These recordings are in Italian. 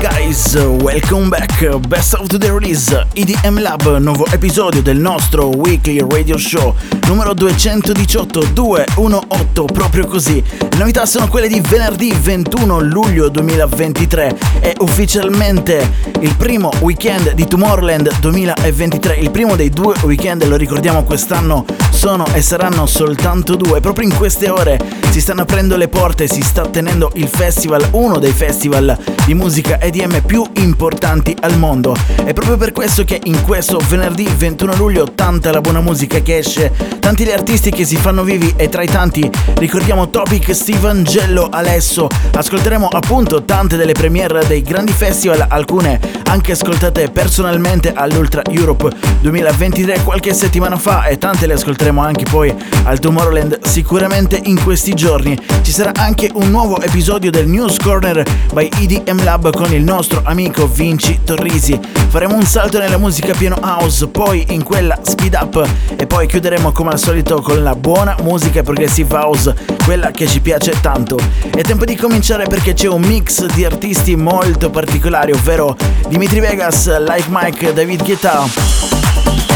Guys, welcome back. Best of the release EDM Lab, nuovo episodio del nostro weekly radio show numero 218 218, proprio così. Le novità sono quelle di venerdì 21 luglio 2023 e ufficialmente il primo weekend di Tomorrowland 2023, il primo dei due weekend, lo ricordiamo quest'anno sono e saranno soltanto due. Proprio in queste ore si stanno aprendo le porte, si sta tenendo il festival, uno dei festival di musica EDM più importanti al mondo. È proprio per questo che in questo venerdì 21 luglio tanta la buona musica che esce, tanti gli artisti che si fanno vivi e tra i tanti ricordiamo Topic, Steven, Gello, Alesso. Ascolteremo appunto tante delle premiere dei grandi festival, alcune anche ascoltate personalmente all'Ultra Europe 2023 qualche settimana fa e tante le ascolteremo anche poi al Tomorrowland sicuramente in questi giorni. Ci sarà anche un nuovo episodio del News Corner by EDM Lab con il nostro amico Vinci Torrisi. Faremo un salto nella musica piano house, poi in quella speed up e poi chiuderemo come al solito con la buona musica progressive house, quella che ci piace tanto. È tempo di cominciare perché c'è un mix di artisti molto particolari, ovvero Dimitri Vegas, Like Mike, David Guetta.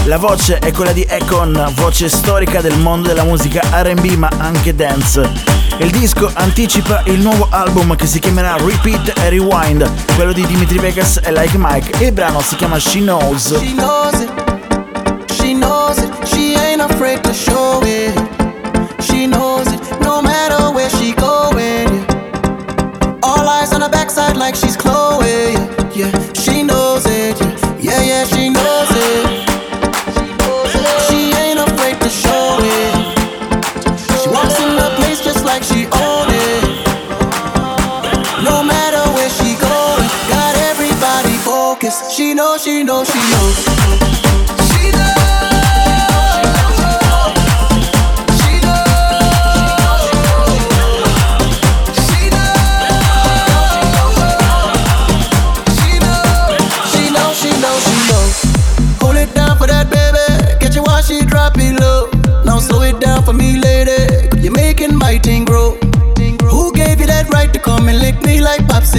La voce è quella di Econ, voce storica del mondo della musica RB ma anche dance. Il disco anticipa il nuovo album che si chiamerà Repeat e Rewind, quello di Dimitri Vegas e Like Mike. Il brano si chiama She Knows. She knows it. She knows it. She ain't afraid to show it.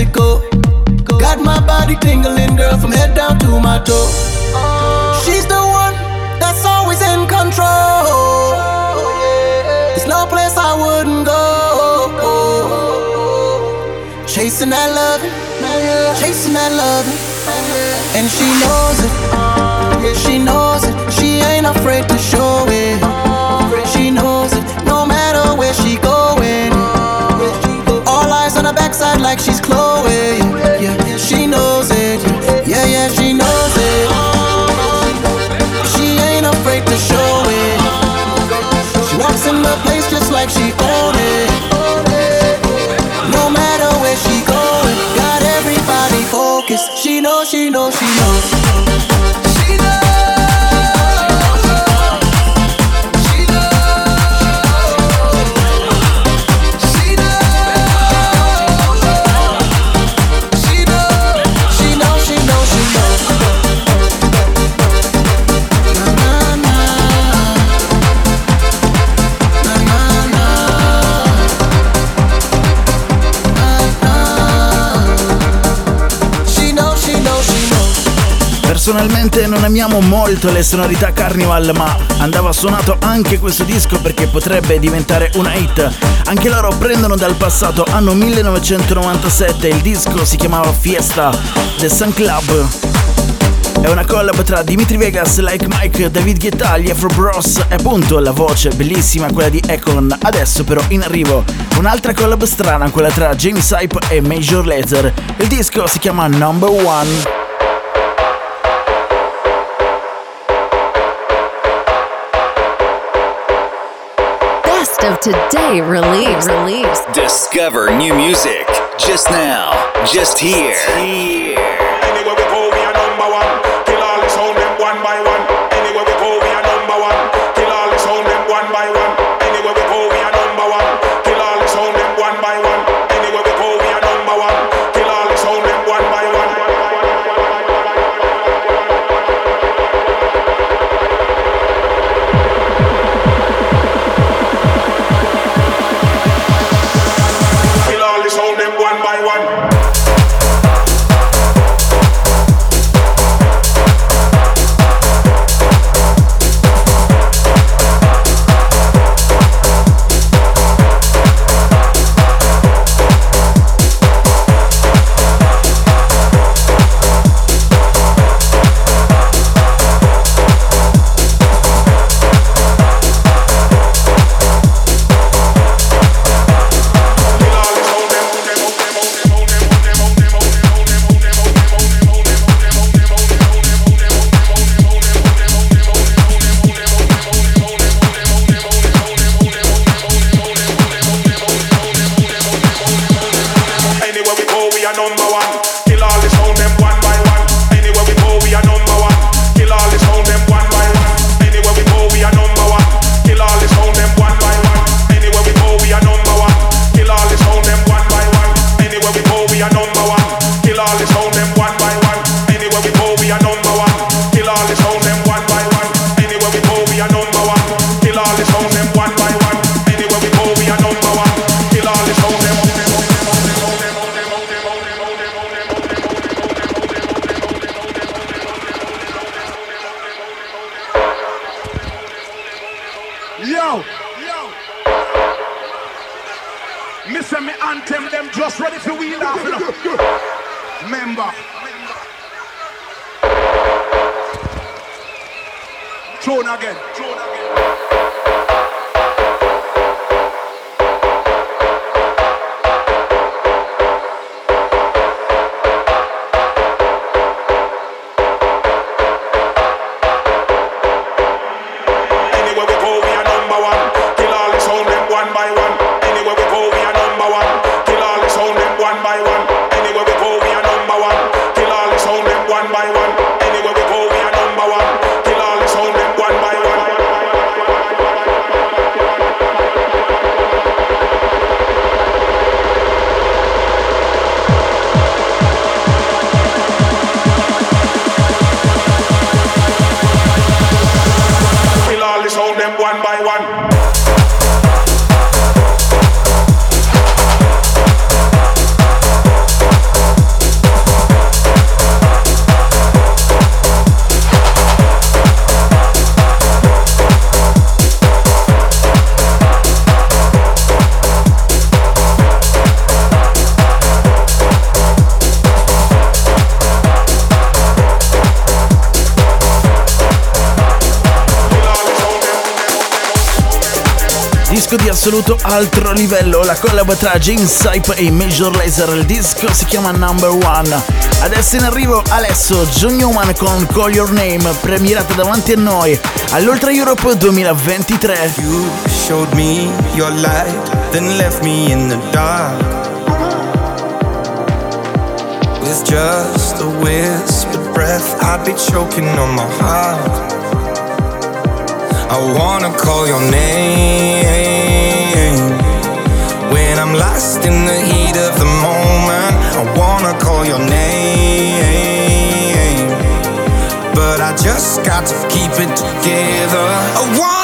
Like popsicle? Got my body tingling, girl, from head down to my toe. She's the one that's always in control. There's no place I wouldn't go. Chasing that love, chasing that love, and she knows it. Yeah, She knows it. She ain't afraid to show it. Knows, Personalmente non amiamo molto le sonorità Carnival, ma andava suonato anche questo disco perché potrebbe diventare una hit. Anche loro prendono dal passato, anno 1997, il disco si chiamava Fiesta, The Sun Club. È una collab tra Dimitri Vegas, Like Mike, David Guetta, gli Afro Bros e appunto la voce bellissima quella di Econ. Adesso però in arrivo un'altra collab strana, quella tra James Hype e Major Lazer. Il disco si chiama Number One. best of today release. Release. Discover new music just now, just here. Just here. assoluto altro livello. La collab tra James Hype e Major Laser il disco si chiama Number One. Adesso in arrivo Alesso John Newman con Call Your Name premierata davanti a noi all'Ultra Europe 2023 You showed me your light then left me in the dark. With just a whispered breath I'd be choking on my heart. I wanna call your name when I'm lost in the heat of the moment. I wanna call your name, but I just got to keep it together. I wanna.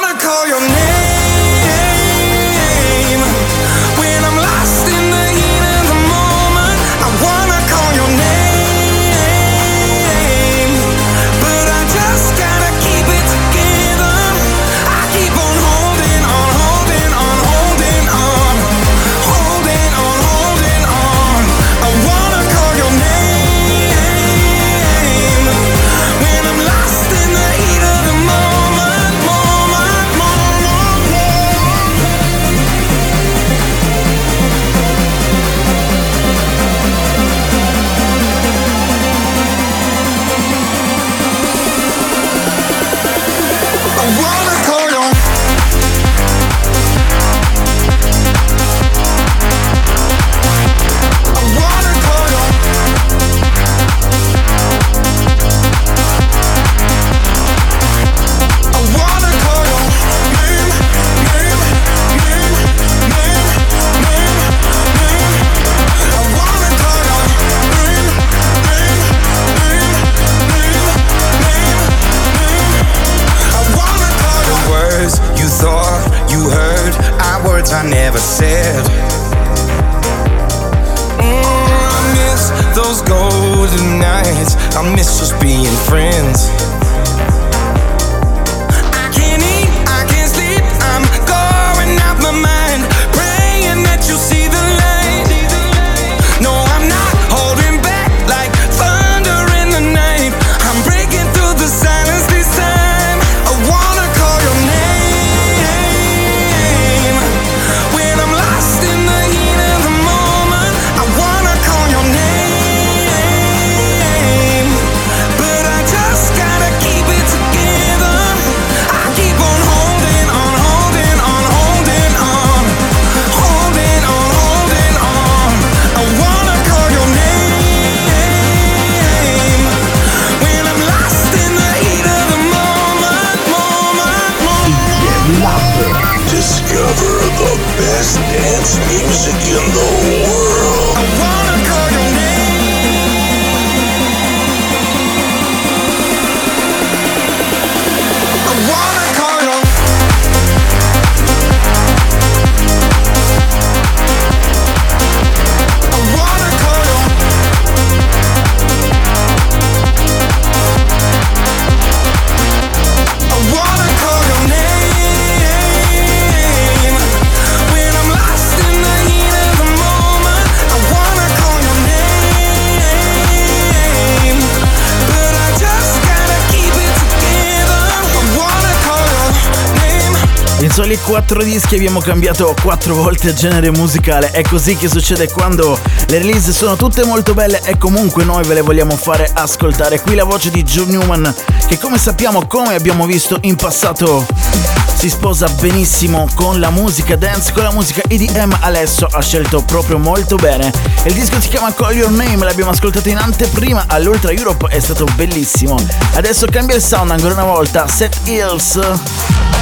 Quattro dischi abbiamo cambiato quattro volte genere musicale. È così che succede quando le release sono tutte molto belle e comunque noi ve le vogliamo fare ascoltare. Qui la voce di Joe Newman che come sappiamo, come abbiamo visto in passato, si sposa benissimo con la musica dance, con la musica EDM. Adesso ha scelto proprio molto bene. Il disco si chiama Call Your Name, l'abbiamo ascoltato in anteprima all'Ultra Europe, è stato bellissimo. Adesso cambia il sound ancora una volta, Set Hills.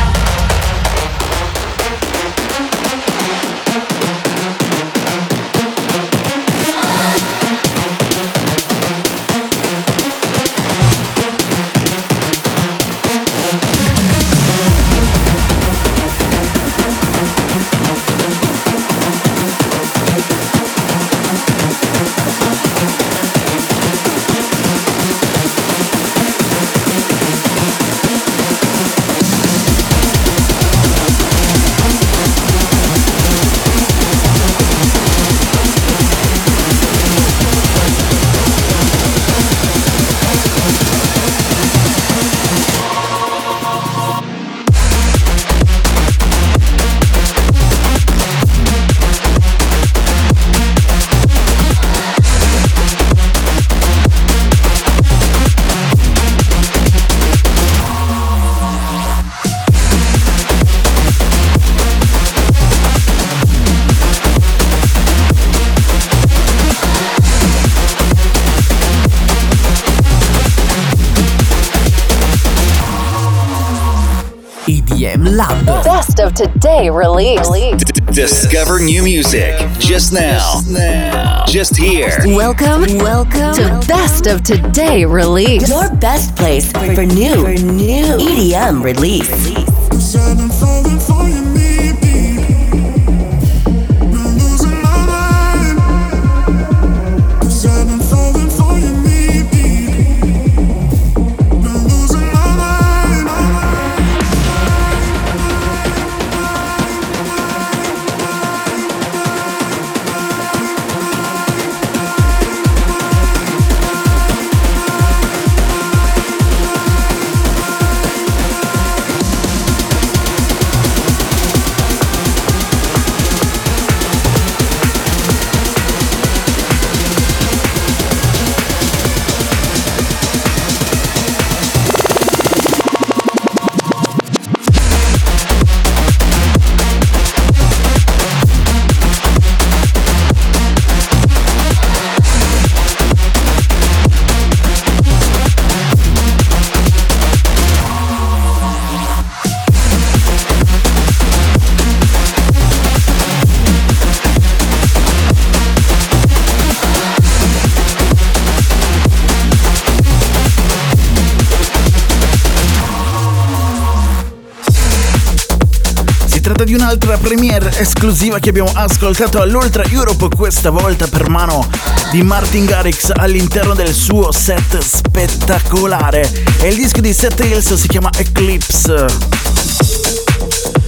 Best of today release. Discover new music just now. Just here. Welcome, welcome to Best of Today release. Your best place for new, for new EDM release. Un'altra premiere esclusiva che abbiamo ascoltato all'Ultra Europe, questa volta per mano di Martin Garrix all'interno del suo set spettacolare. E il disco di Seth Hills si chiama Eclipse.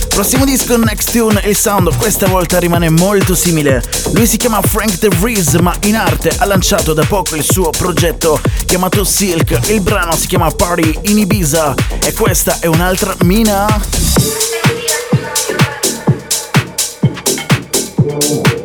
Prossimo disco Next Tune, il sound questa volta rimane molto simile. Lui si chiama Frank De Vries, ma in arte ha lanciato da poco il suo progetto chiamato Silk. Il brano si chiama Party in Ibiza e questa è un'altra mina. Thank.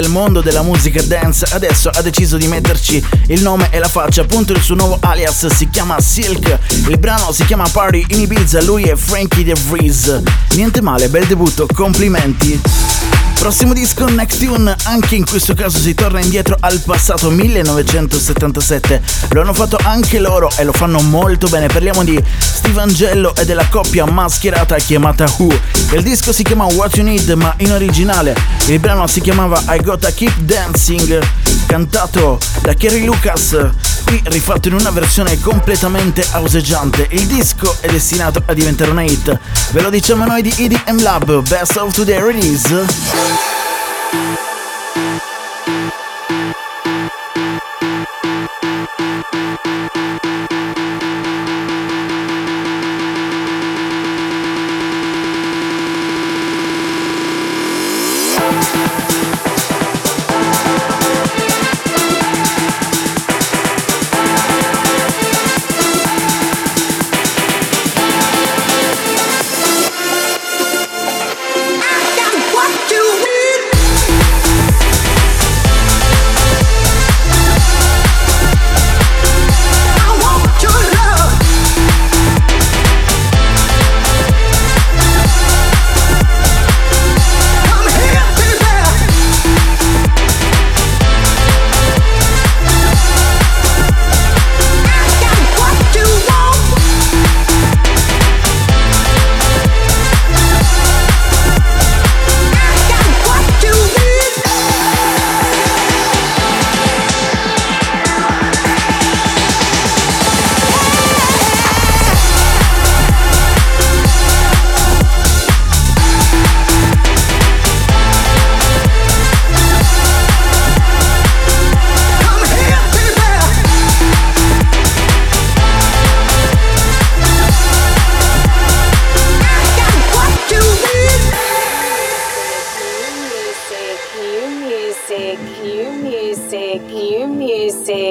Del mondo della musica dance, adesso ha deciso di metterci il nome e la faccia, appunto il suo nuovo alias si chiama Silk, il brano si chiama Party in Ibiza, lui è Frankie De Vries. Niente male, bel debutto, complimenti. Prossimo disco Next Tune, anche in questo caso si torna indietro al passato 1977. Lo hanno fatto anche loro e lo fanno molto bene. Parliamo di Steve Angello e della coppia mascherata chiamata Who. Il disco si chiama What You Need, ma in originale il brano si chiamava I Gotta Keep Dancing, cantato da Kerry Lucas qui rifatto in una versione completamente auseggiante. Il disco è destinato a diventare un hit. Ve lo diciamo noi di EDM Lab, Best of Today Release.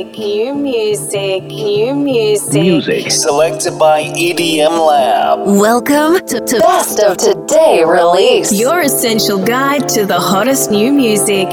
Music, you music, you music. Music selected by EDM Lab. Welcome to, to Best of today release. Your essential guide to the hottest new music.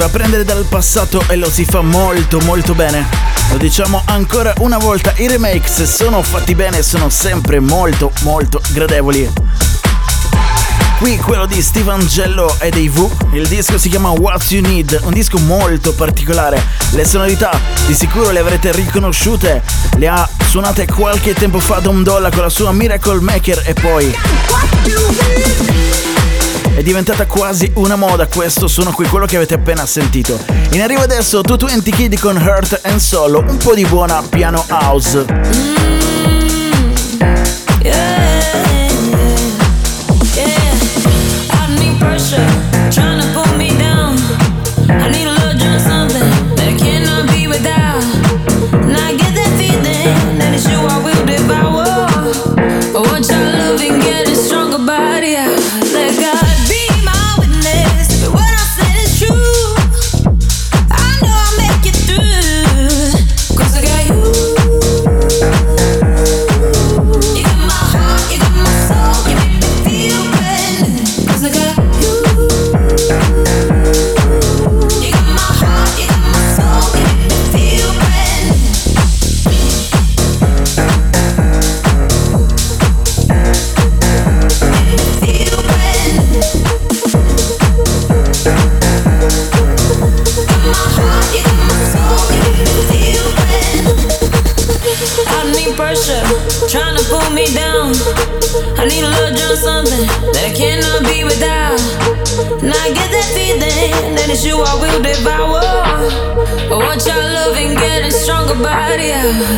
Va a prendere dal passato e lo si fa molto molto bene. Lo diciamo ancora una volta, i remakes sono fatti bene sono sempre molto molto gradevoli. Qui quello di Steve Angello e dei V, il disco si chiama What You Need, un disco molto particolare. Le sonorità di sicuro le avrete riconosciute, le ha suonate qualche tempo fa Dom Dolla con la sua Miracle Maker e poi è diventata quasi una moda questo suono qui, quello che avete appena sentito. In arrivo adesso 220 Kid con Hurt and Solo, un po' di buona piano house. Body,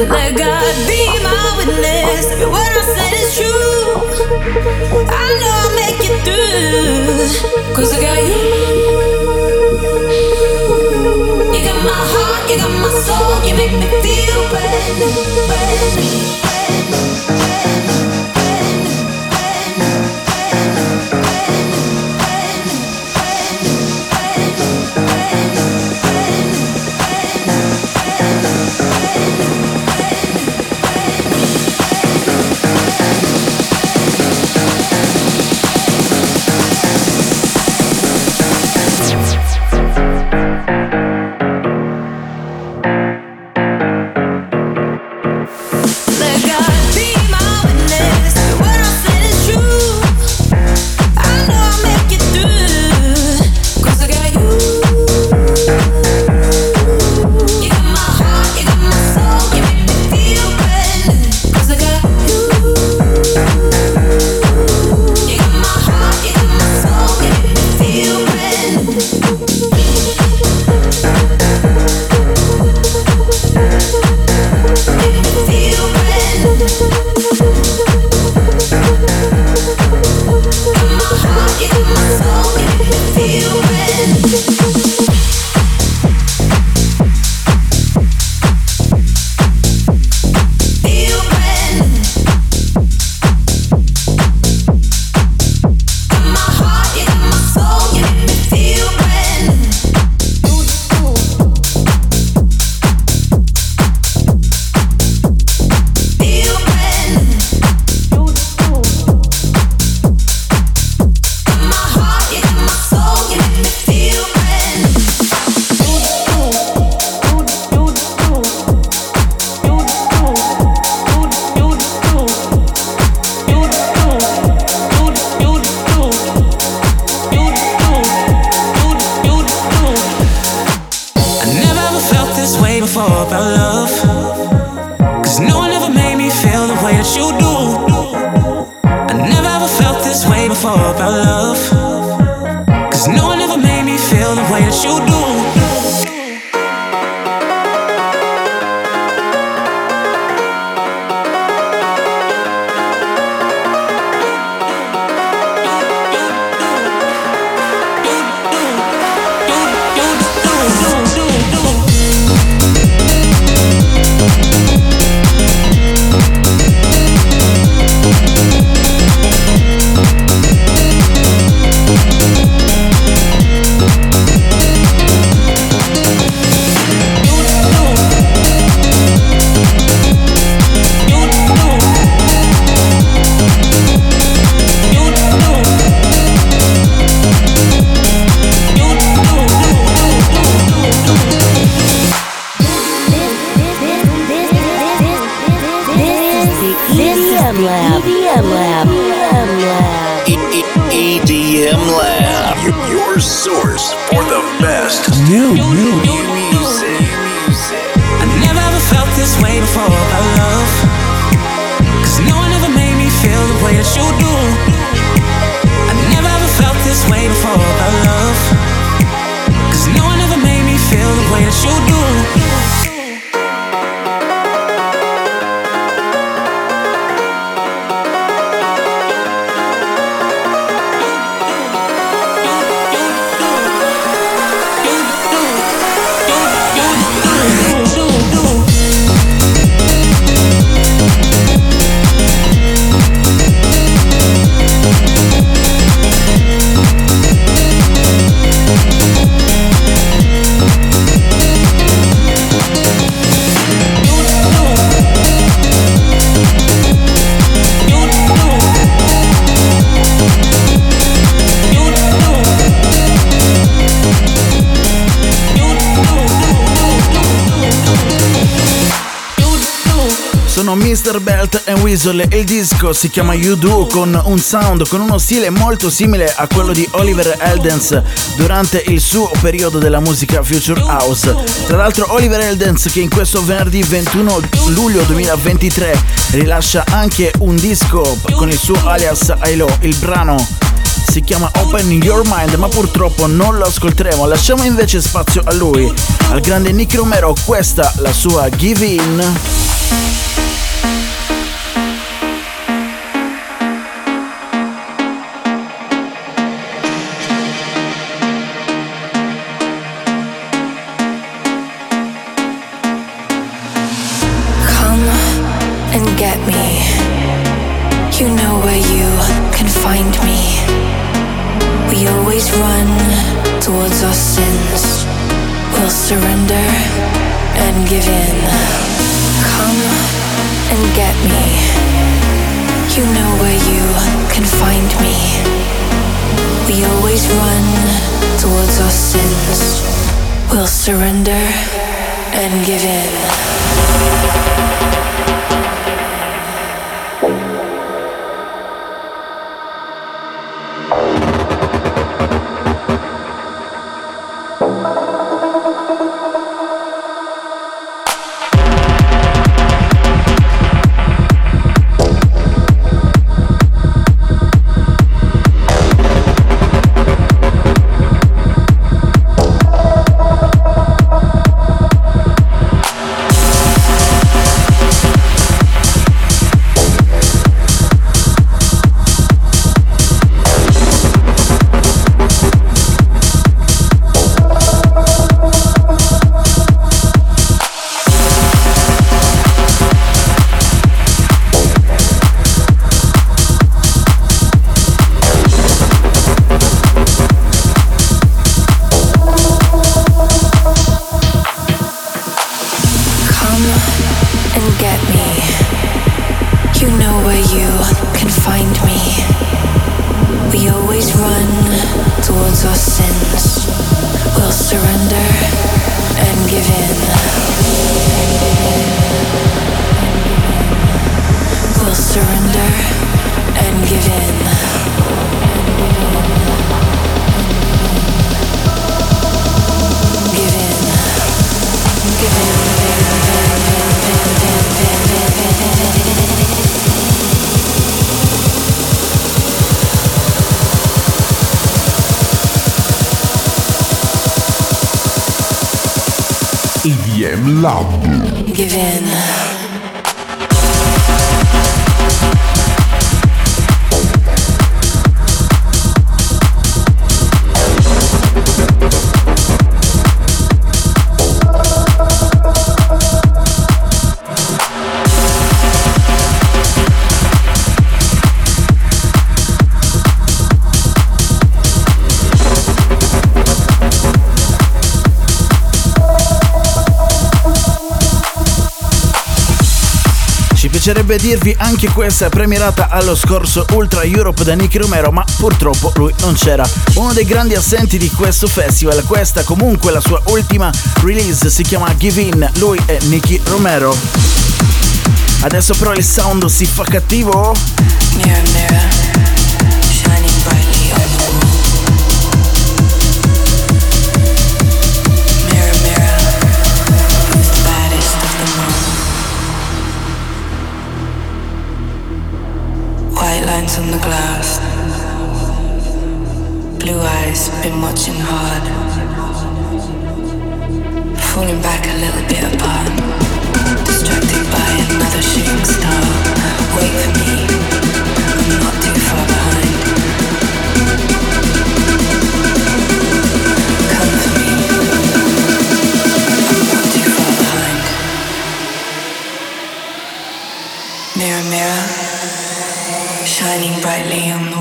Let God be new music. I never ever felt this way before I love. Cause no one ever made me feel the way that you do. I never ever felt this way before about love. Cause no one ever made me feel the way that you do. Belt e Weasel il disco si chiama You Do con un sound con uno stile molto simile a quello di Oliver Eldens durante il suo periodo della musica Future House. Tra l'altro Oliver Eldens che in questo venerdì 21 luglio 2023 rilascia anche un disco con il suo alias ILO, il brano si chiama Open Your Mind ma purtroppo non lo ascolteremo. Lasciamo invece spazio a lui al grande Nick Romero. Questa la sua Give In towards our sins. We'll surrender and give in. Come and get me. You know where you can find me. We always run towards our sins. We'll surrender and give in. EDM Lab. Give in. Piacerebbe dirvi anche questa premierata allo scorso Ultra Europe da Nicky Romero, ma purtroppo lui non c'era. Uno dei grandi assenti di questo festival, questa comunque la sua ultima release, si chiama Give In, lui è Nicky Romero. Adesso però il sound si fa cattivo. Mirror, mirror. Lines on the glass. Blue eyes, been watching hard. Falling back a little bit apart. Distracted by another shooting star. Wait for me, Liam.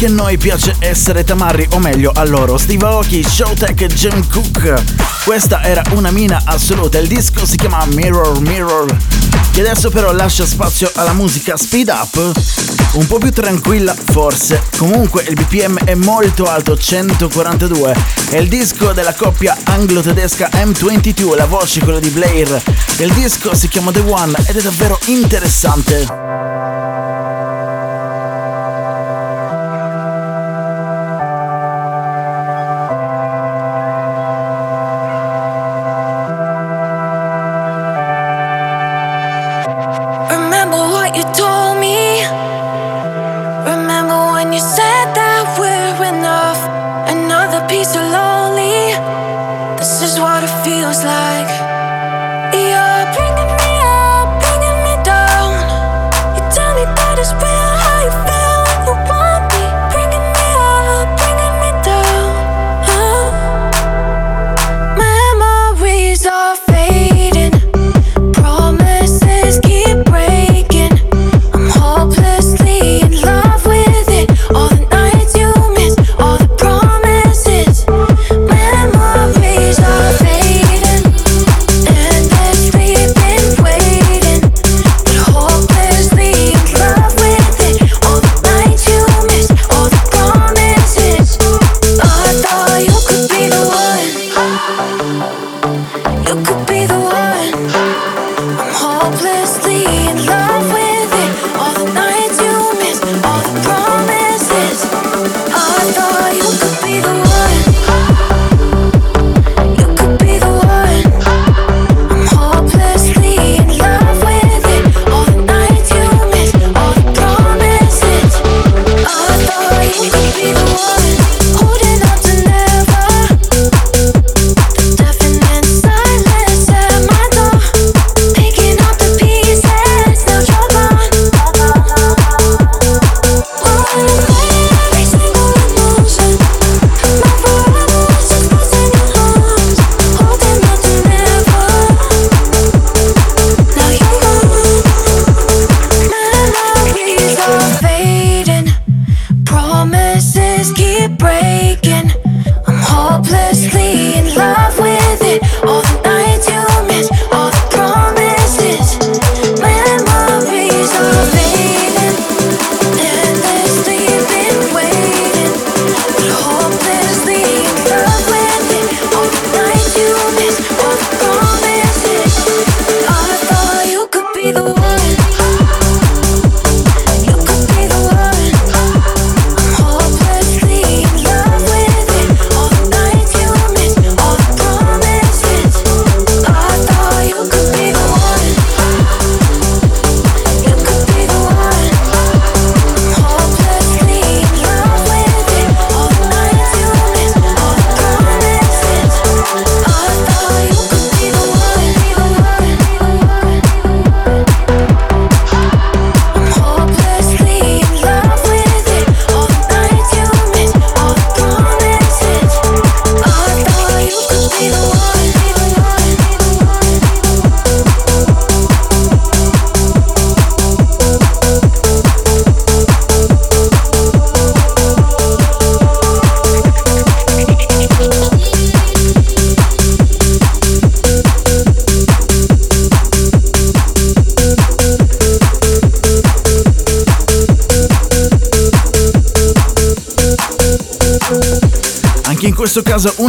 Anche a noi piace essere tamarri, o meglio a loro. Steve Aoki, Showtech e Jim Cook. Questa era una mina assoluta, il disco si chiama Mirror Mirror, che adesso però lascia spazio alla musica speed up, un po' più tranquilla forse. Comunque il BPM è molto alto, 142. È il disco della coppia anglo-tedesca M22, la voce quella di Blair. Il disco si chiama The One ed è davvero interessante.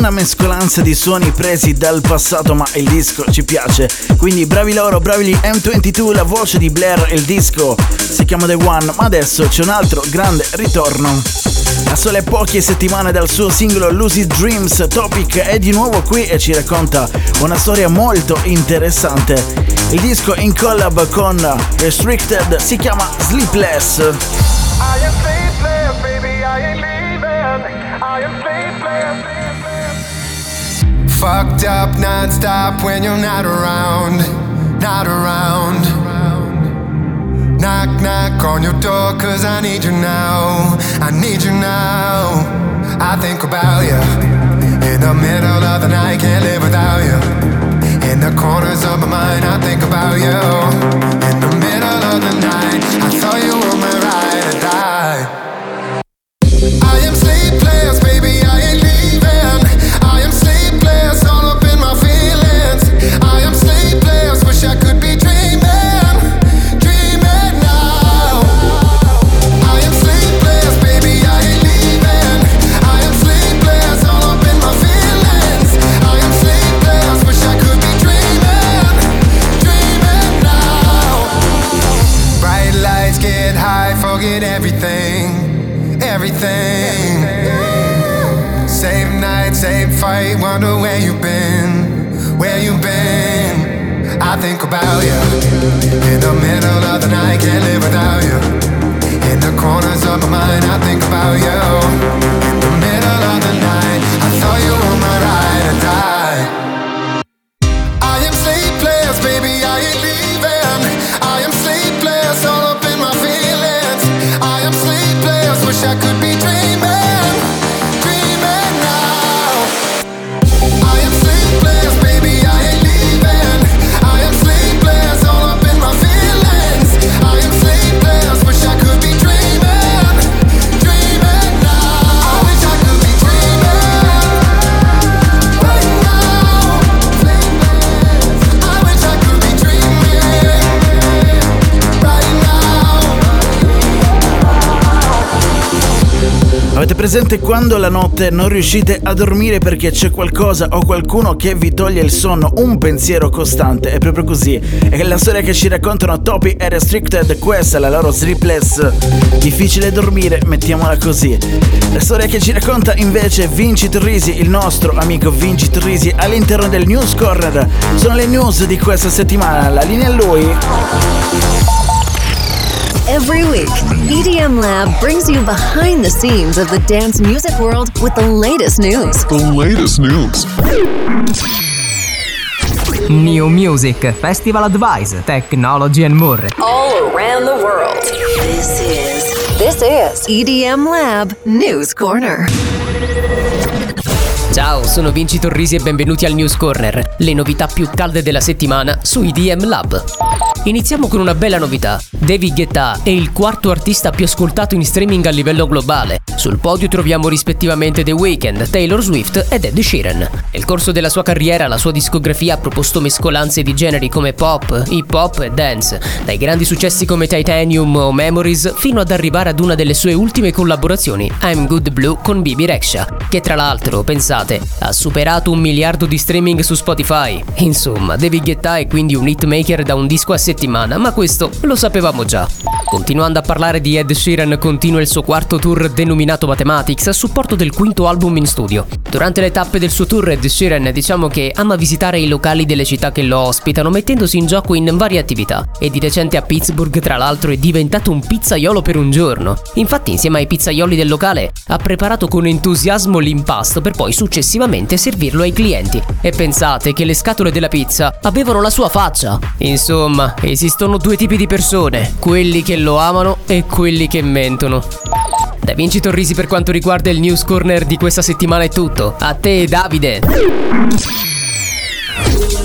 Una mescolanza di suoni presi dal passato ma il disco ci piace. Quindi bravi loro bravi gli M22 la voce di Blair il disco si chiama The One ma adesso c'è un altro grande ritorno. A sole poche settimane dal suo singolo Lucid Dreams Topic è di nuovo qui e ci racconta una storia molto interessante. Il disco in collab con Restricted si chiama Sleepless Fucked up non-stop when you're not around, not around. Knock, knock on your door, cause I need you now, I need you now. I think about you in the middle of the night, can't live without you. In the corners of my mind, I think about you. In the middle of the night, I thought you were my Avete presente quando la notte non riuscite a dormire perché c'è qualcosa o qualcuno che vi toglie il sonno, un pensiero costante? È proprio così. È la storia che ci raccontano Topi e Restricted, questa è la loro sleepless. Difficile dormire, mettiamola così. La storia che ci racconta invece Vinci Torrisi, il nostro amico Vinci Torrisi, all'interno del News Corner. Sono le news di questa settimana, la linea è lui. Every week, EDM Lab brings you behind the scenes of the dance music world with the latest news. The latest news. New Music, Festival Advice, Technology and more. All around the world. This is this is EDM Lab News Corner. Ciao, sono Vinci Torrisi e benvenuti al News Corner, le novità più calde della settimana su IDM Lab. Iniziamo con una bella novità. David Guetta è il quarto artista più ascoltato in streaming a livello globale. Sul podio troviamo rispettivamente The Weeknd, Taylor Swift ed Ed Sheeran. Nel corso della sua carriera la sua discografia ha proposto mescolanze di generi come pop, hip hop e dance, dai grandi successi come Titanium o Memories fino ad arrivare ad una delle sue ultime collaborazioni, I'm Good Blue con Bibi Rexha, che tra l'altro, pensate, ha superato un miliardo di streaming su Spotify. Insomma, David Guetta è quindi un hitmaker da un disco a settimana, ma questo lo sapevamo già. Continuando a parlare di Ed Sheeran, continua il suo quarto tour denominato Mathematics a supporto del quinto album in studio. Durante le tappe del suo tour, Ed Sheeran diciamo che ama visitare i locali delle città che lo ospitano, mettendosi in gioco in varie attività. E di recente a Pittsburgh, tra l'altro, è diventato un pizzaiolo per un giorno. Infatti, insieme ai pizzaioli del locale, ha preparato con entusiasmo l'impasto per poi successivamente servirlo ai clienti. E pensate che le scatole della pizza avevano la sua faccia. Insomma, esistono due tipi di persone, quelli che lo amano e quelli che mentono. Da Vinci Torrisi per quanto riguarda il News Corner di questa settimana è tutto. A te Davide!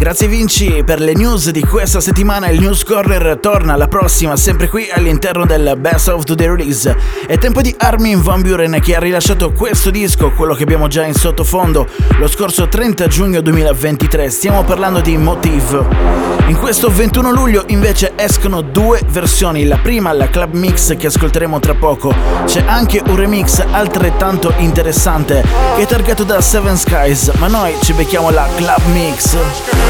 Grazie Vinci per le news di questa settimana. Il News Corner torna la prossima, sempre qui all'interno del Best of the Release. È tempo di Armin Van Buren che ha rilasciato questo disco, quello che abbiamo già in sottofondo, lo scorso 30 giugno 2023. Stiamo parlando di Motive. In questo 21 luglio invece escono due versioni. La prima, la Club Mix che ascolteremo tra poco. C'è anche un remix altrettanto interessante che è targato da Seven Skies, ma noi ci becchiamo la Club Mix.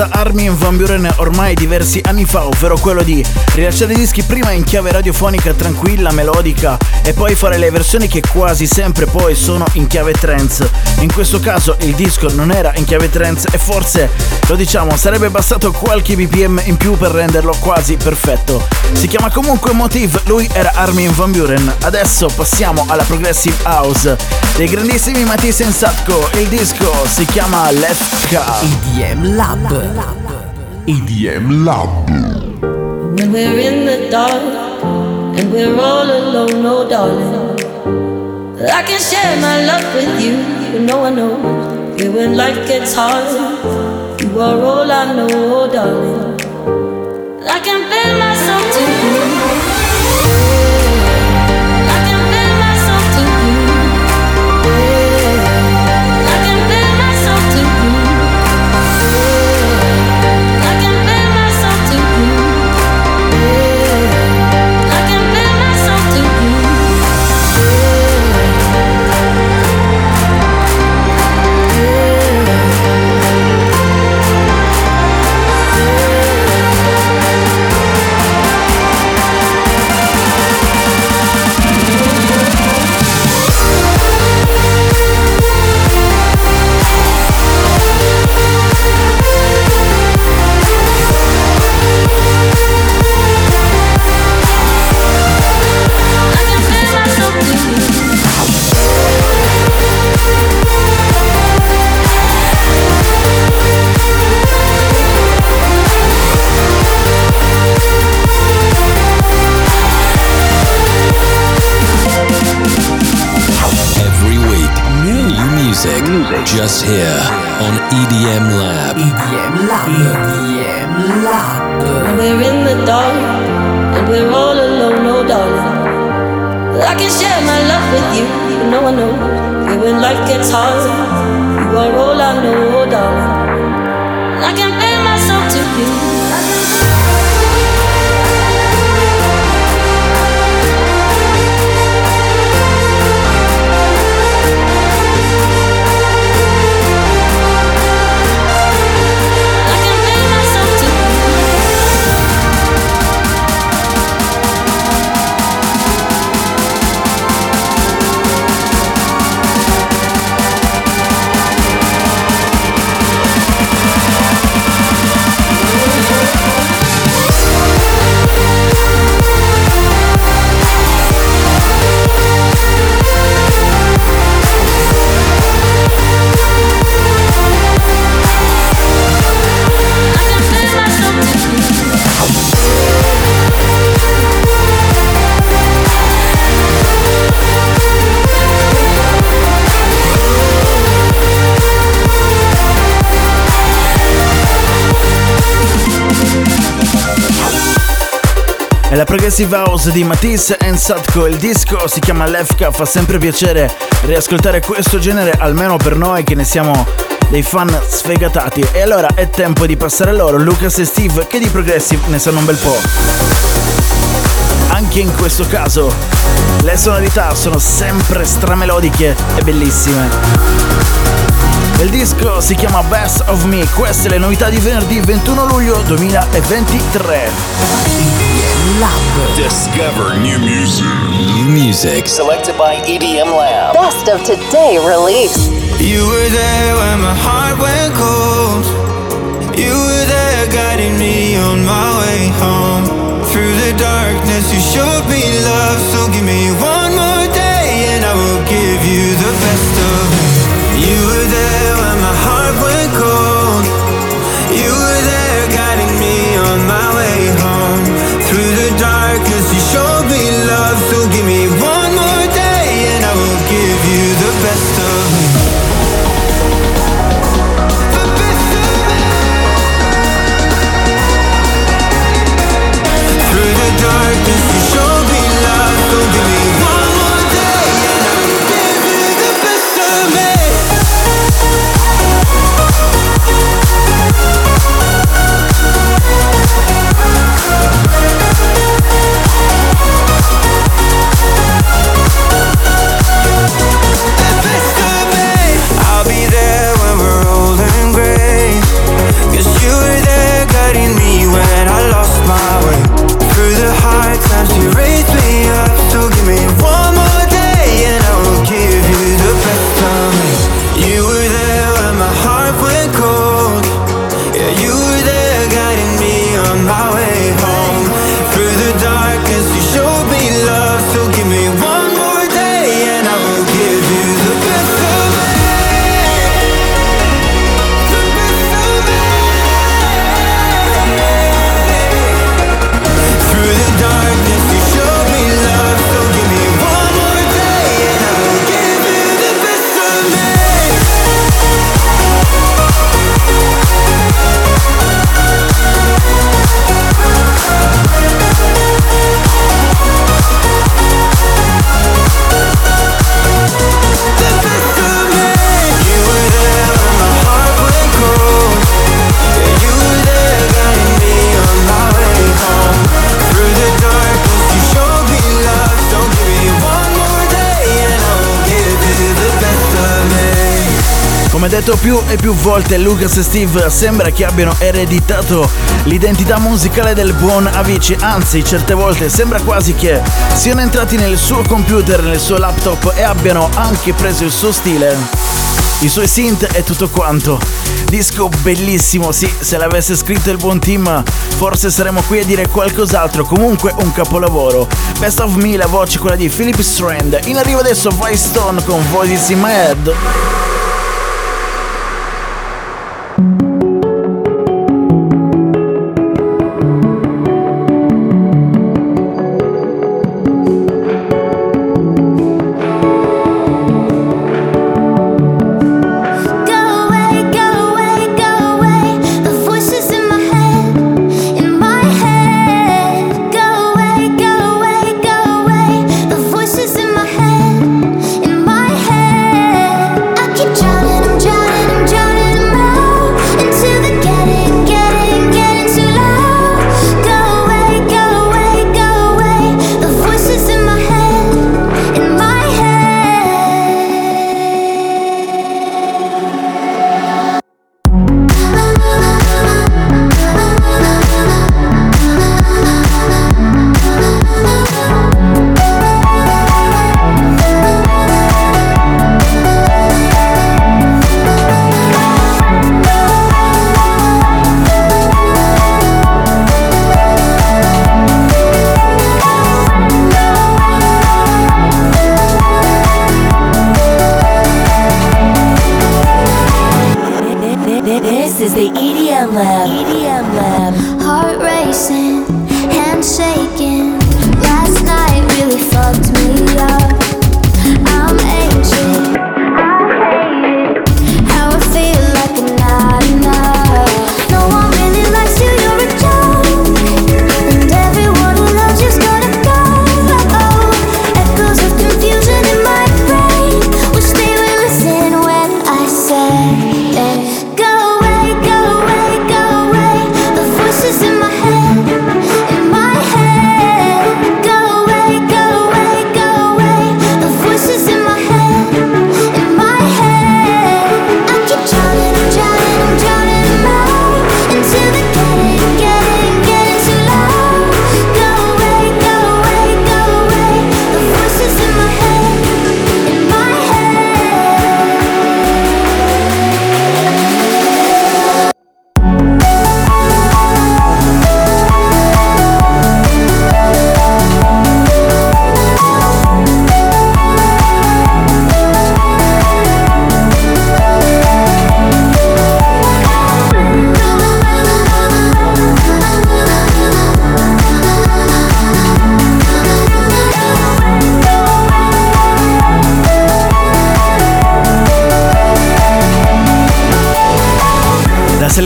da Armin Van Buren ormai diversi anni fa, ovvero quello di rilasciare i dischi prima in chiave radiofonica tranquilla, melodica e poi fare le versioni che quasi sempre poi sono in chiave trance. In questo caso il disco non era in chiave trance e forse, lo diciamo, sarebbe bastato qualche BPM in più per renderlo quasi perfetto. Si chiama comunque Motive, lui era Armin Van Buren. Adesso passiamo alla Progressive House dei grandissimi Matisse Satko. Il disco si chiama Left Car. EDM Lab. EDM Lab. When we're in the dark and we're all alone, oh darling. I can share my love with you, you know I know. You when life gets hard, you are all I know, oh darling. I can bend myself to you. È la progressive house di Matisse and Sadko. Il disco si chiama Lefka. Fa sempre piacere riascoltare questo genere, almeno per noi che ne siamo dei fan sfegatati. E allora è tempo di passare a loro, Lucas e Steve, che di progressive ne sanno un bel po'. Anche in questo caso le sonorità sono sempre stramelodiche e bellissime. Il disco si chiama Best of Me. Queste le novità di venerdì 21 luglio 2023. EDM Lab. Discover new music. New music selected by EDM Lab. Best of today release. You were there when my heart went cold. You were there guiding me on my way home. Through the darkness, you showed me love. So give me one more. più e più volte Lucas e Steve sembra che abbiano ereditato l'identità musicale del buon Avicii, anzi certe volte sembra quasi che siano entrati nel suo computer, nel suo laptop e abbiano anche preso il suo stile, i suoi synth e tutto quanto. Disco bellissimo, sì, se l'avesse scritto il buon team forse saremmo qui a dire qualcos'altro, comunque un capolavoro. Best of Me, la voce quella di Philip Strand. In arrivo adesso Vice Stone con Voices in My Head.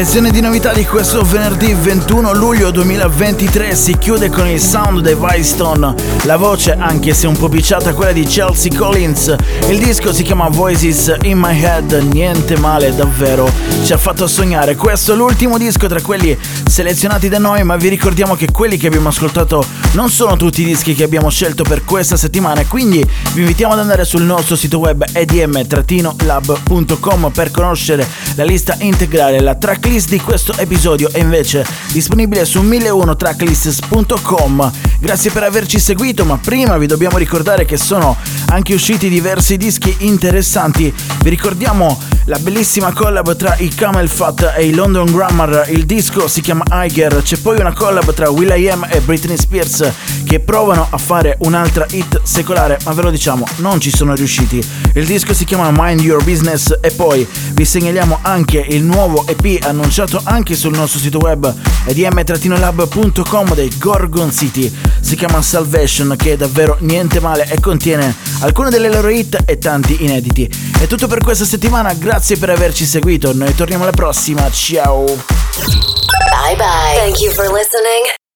Selezione di novità di questo venerdì 21 luglio 2023 si chiude con il sound dei Vicestone, la voce anche se un po' picciata quella di Chelsea Collins. Il disco si chiama Voices in My Head, niente male davvero, ci ha fatto sognare. Questo è l'ultimo disco tra quelli selezionati da noi, ma vi ricordiamo che quelli che abbiamo ascoltato non sono tutti i dischi che abbiamo scelto per questa settimana quindi vi invitiamo ad andare sul nostro sito web edm-lab.com per conoscere la lista integrale, la tracklist di questo episodio è invece disponibile su 1001tracklist.com. Grazie per averci seguito, ma prima vi dobbiamo ricordare che sono anche usciti diversi dischi interessanti. Vi ricordiamo la bellissima collab tra i Camel Fat e i London Grammar, il disco si chiama Iger, c'è poi una collab tra will.i.am e Britney Spears che provano a fare un'altra hit secolare, ma ve lo diciamo, non ci sono riusciti. Il disco si chiama Mind Your Business e poi vi segnaliamo anche il nuovo EP annunciato anche sul nostro sito web edm-lab.com dei Gorgon City. Si chiama Salvation che è davvero niente male e contiene alcune delle loro hit e tanti inediti. È tutto per questa settimana, grazie per averci seguito, noi torniamo alla prossima, ciao! Bye bye. Thank you for listening.